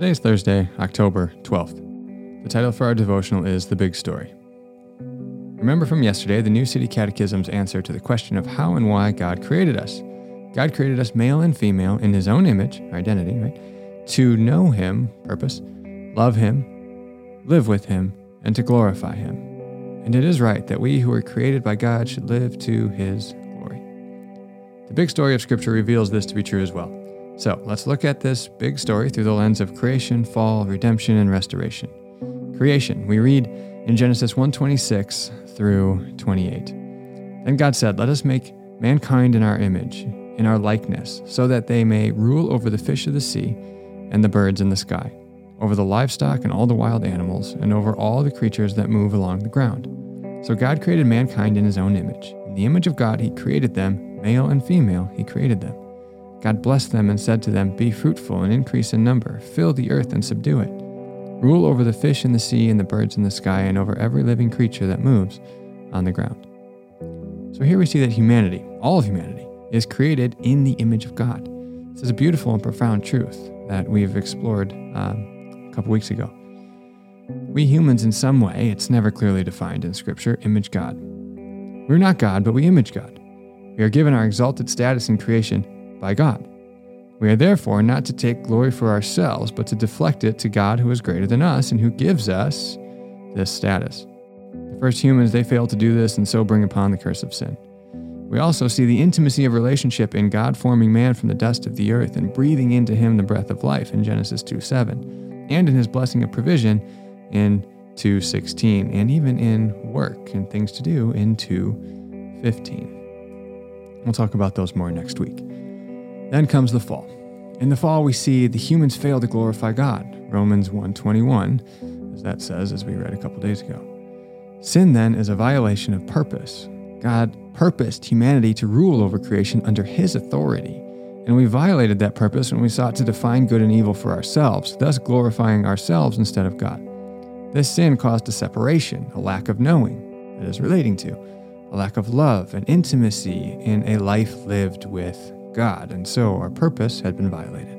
Today is Thursday, October 12th. The title for our devotional is The Big Story. Remember from yesterday the New City Catechism's answer to the question of how and why God created us. God created us male and female in His own image, identity, right? To know Him, purpose, love Him, live with Him, and to glorify Him. And it is right that we who are created by God should live to His. The big story of Scripture reveals this to be true as well. So let's look at this big story through the lens of creation, fall, redemption, and restoration. Creation, we read in Genesis 1:26 through 28. Then God said, "Let us make mankind in our image, in our likeness, so that they may rule over the fish of the sea and the birds in the sky, over the livestock and all the wild animals, and over all the creatures that move along the ground." So God created mankind in his own image. In the image of God he created them, male and female he created them. God blessed them and said to them, Be fruitful and increase in number, fill the earth and subdue it. Rule over the fish in the sea and the birds in the sky, and over every living creature that moves on the ground. So here we see that humanity, all of humanity, is created in the image of God. This is a beautiful and profound truth that we've explored um, a couple weeks ago. We humans, in some way, it's never clearly defined in Scripture, image God. We're not God, but we image God. We are given our exalted status in creation by God. We are therefore not to take glory for ourselves, but to deflect it to God who is greater than us and who gives us this status. The first humans, they failed to do this and so bring upon the curse of sin. We also see the intimacy of relationship in God forming man from the dust of the earth and breathing into him the breath of life in Genesis 2 7, and in his blessing of provision in 2:16, and even in work and things to do in 2:15. We'll talk about those more next week. Then comes the fall. In the fall, we see the humans fail to glorify God. Romans 1:21, as that says, as we read a couple days ago. Sin then is a violation of purpose. God purposed humanity to rule over creation under His authority, and we violated that purpose when we sought to define good and evil for ourselves, thus glorifying ourselves instead of God. This sin caused a separation, a lack of knowing that is relating to, a lack of love and intimacy in a life lived with God, and so our purpose had been violated.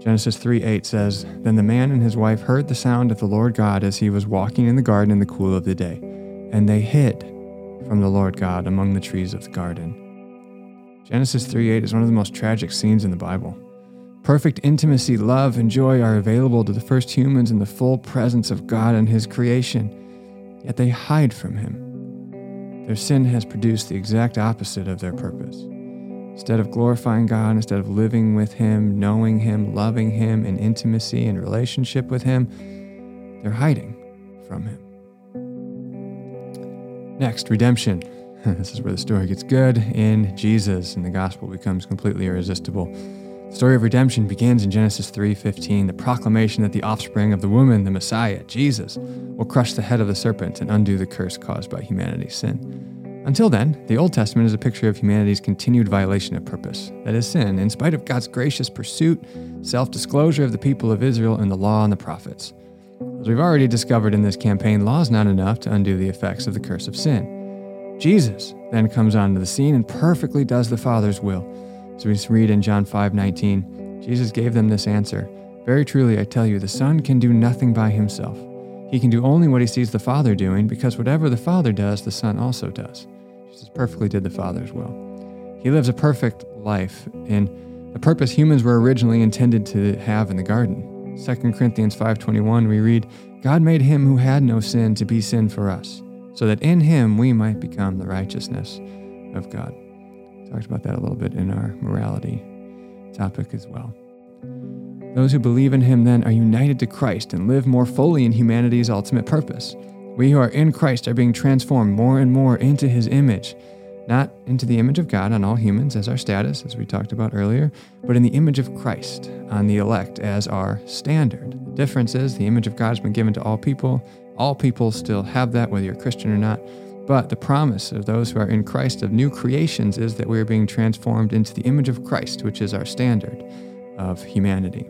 Genesis 3 8 says, Then the man and his wife heard the sound of the Lord God as he was walking in the garden in the cool of the day, and they hid from the Lord God among the trees of the garden. Genesis 3 8 is one of the most tragic scenes in the Bible. Perfect intimacy, love, and joy are available to the first humans in the full presence of God and His creation, yet they hide from Him. Their sin has produced the exact opposite of their purpose. Instead of glorifying God, instead of living with Him, knowing Him, loving Him in intimacy and relationship with Him, they're hiding from Him. Next, redemption. This is where the story gets good in Jesus, and the gospel becomes completely irresistible. The story of redemption begins in Genesis 3:15, the proclamation that the offspring of the woman, the Messiah, Jesus, will crush the head of the serpent and undo the curse caused by humanity's sin. Until then, the Old Testament is a picture of humanity's continued violation of purpose, that is, sin, in spite of God's gracious pursuit, self disclosure of the people of Israel, and the law and the prophets. As we've already discovered in this campaign, law is not enough to undo the effects of the curse of sin. Jesus then comes onto the scene and perfectly does the Father's will. As we read in John 5 19, Jesus gave them this answer Very truly, I tell you, the Son can do nothing by himself. He can do only what he sees the Father doing, because whatever the Father does, the Son also does. Jesus perfectly did the Father's will. He lives a perfect life in the purpose humans were originally intended to have in the garden. 2 Corinthians 5:21 we read, God made him who had no sin to be sin for us, so that in him we might become the righteousness of God. Talked about that a little bit in our morality topic as well. Those who believe in him then are united to Christ and live more fully in humanity's ultimate purpose. We who are in Christ are being transformed more and more into his image, not into the image of God on all humans as our status, as we talked about earlier, but in the image of Christ on the elect as our standard. The difference is the image of God has been given to all people. All people still have that, whether you're Christian or not. But the promise of those who are in Christ of new creations is that we are being transformed into the image of Christ, which is our standard of humanity.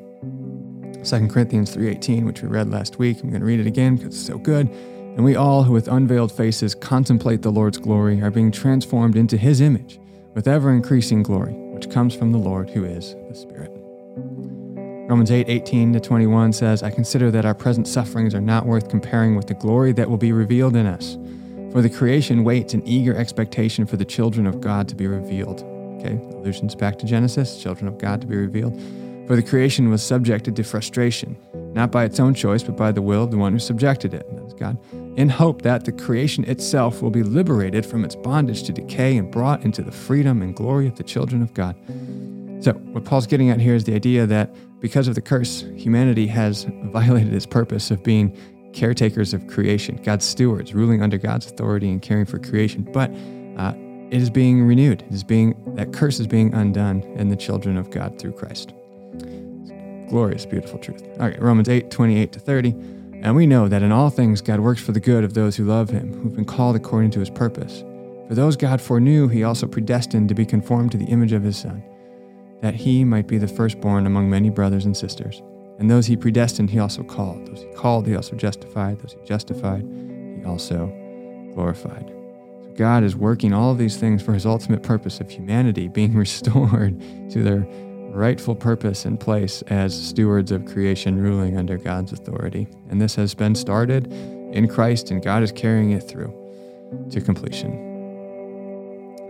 2 Corinthians 3:18, which we read last week. I'm going to read it again because it's so good. And we all who with unveiled faces contemplate the Lord's glory are being transformed into his image with ever increasing glory, which comes from the Lord who is the Spirit. Romans 8, 18 to 21 says, I consider that our present sufferings are not worth comparing with the glory that will be revealed in us. For the creation waits in eager expectation for the children of God to be revealed. Okay, allusions back to Genesis, children of God to be revealed. For the creation was subjected to frustration, not by its own choice, but by the will of the one who subjected it, that is God, in hope that the creation itself will be liberated from its bondage to decay and brought into the freedom and glory of the children of God. So, what Paul's getting at here is the idea that because of the curse, humanity has violated its purpose of being caretakers of creation, God's stewards, ruling under God's authority and caring for creation. But uh, it is being renewed. It is being that curse is being undone in the children of God through Christ. Glorious, beautiful truth. All right, Romans 8, 28 to 30. And we know that in all things God works for the good of those who love him, who've been called according to his purpose. For those God foreknew, he also predestined to be conformed to the image of his Son that he might be the firstborn among many brothers and sisters. And those he predestined, he also called. Those he called, he also justified. Those he justified, he also glorified. So God is working all of these things for his ultimate purpose of humanity being restored to their rightful purpose and place as stewards of creation ruling under God's authority. And this has been started in Christ, and God is carrying it through to completion.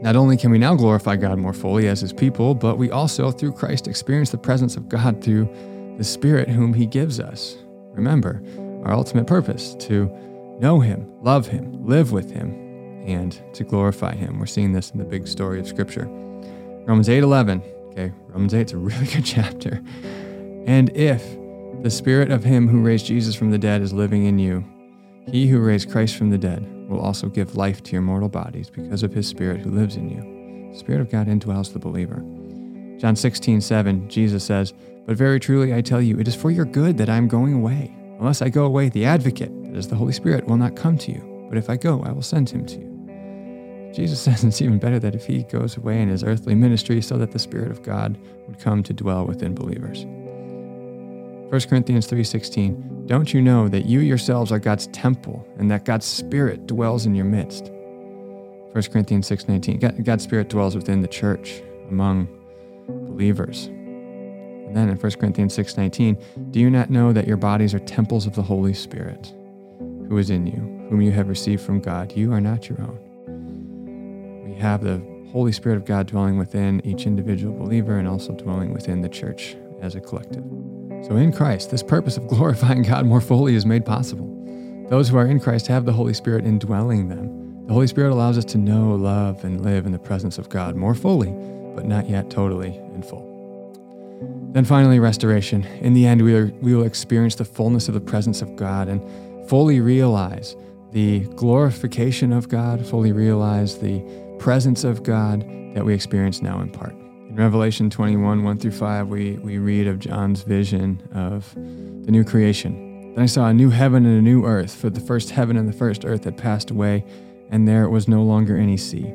Not only can we now glorify God more fully as His people, but we also, through Christ, experience the presence of God through the Spirit whom He gives us. Remember, our ultimate purpose to know Him, love Him, live with Him, and to glorify Him. We're seeing this in the big story of Scripture. Romans 8 11. Okay, Romans 8 is a really good chapter. And if the Spirit of Him who raised Jesus from the dead is living in you, He who raised Christ from the dead, will also give life to your mortal bodies because of his Spirit who lives in you. The Spirit of God indwells the believer. John 16, 7, Jesus says, But very truly I tell you, it is for your good that I am going away. Unless I go away, the advocate, that is the Holy Spirit, will not come to you. But if I go, I will send him to you. Jesus says it's even better that if he goes away in his earthly ministry so that the Spirit of God would come to dwell within believers. 1 Corinthians 3:16 don't you know that you yourselves are God's temple and that God's Spirit dwells in your midst? 1 Corinthians 6:19. God's Spirit dwells within the church among believers. And then in 1 Corinthians 6:19, do you not know that your bodies are temples of the Holy Spirit, who is in you, whom you have received from God? You are not your own. We have the Holy Spirit of God dwelling within each individual believer and also dwelling within the church as a collective. So in Christ, this purpose of glorifying God more fully is made possible. Those who are in Christ have the Holy Spirit indwelling them. The Holy Spirit allows us to know, love, and live in the presence of God more fully, but not yet totally in full. Then finally, restoration. In the end, we, are, we will experience the fullness of the presence of God and fully realize the glorification of God, fully realize the presence of God that we experience now in part. In Revelation 21, 1 through 5, we, we read of John's vision of the new creation. Then I saw a new heaven and a new earth, for the first heaven and the first earth had passed away, and there was no longer any sea.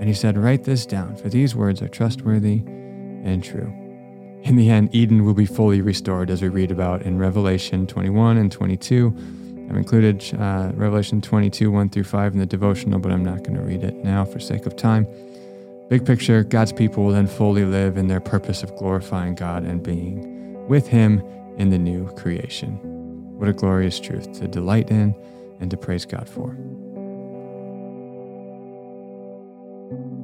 And he said, Write this down, for these words are trustworthy and true. In the end, Eden will be fully restored, as we read about in Revelation 21 and 22. I've included uh, Revelation 22, 1 through 5 in the devotional, but I'm not going to read it now for sake of time. Big picture, God's people will then fully live in their purpose of glorifying God and being with Him in the new creation. What a glorious truth to delight in and to praise God for. thank you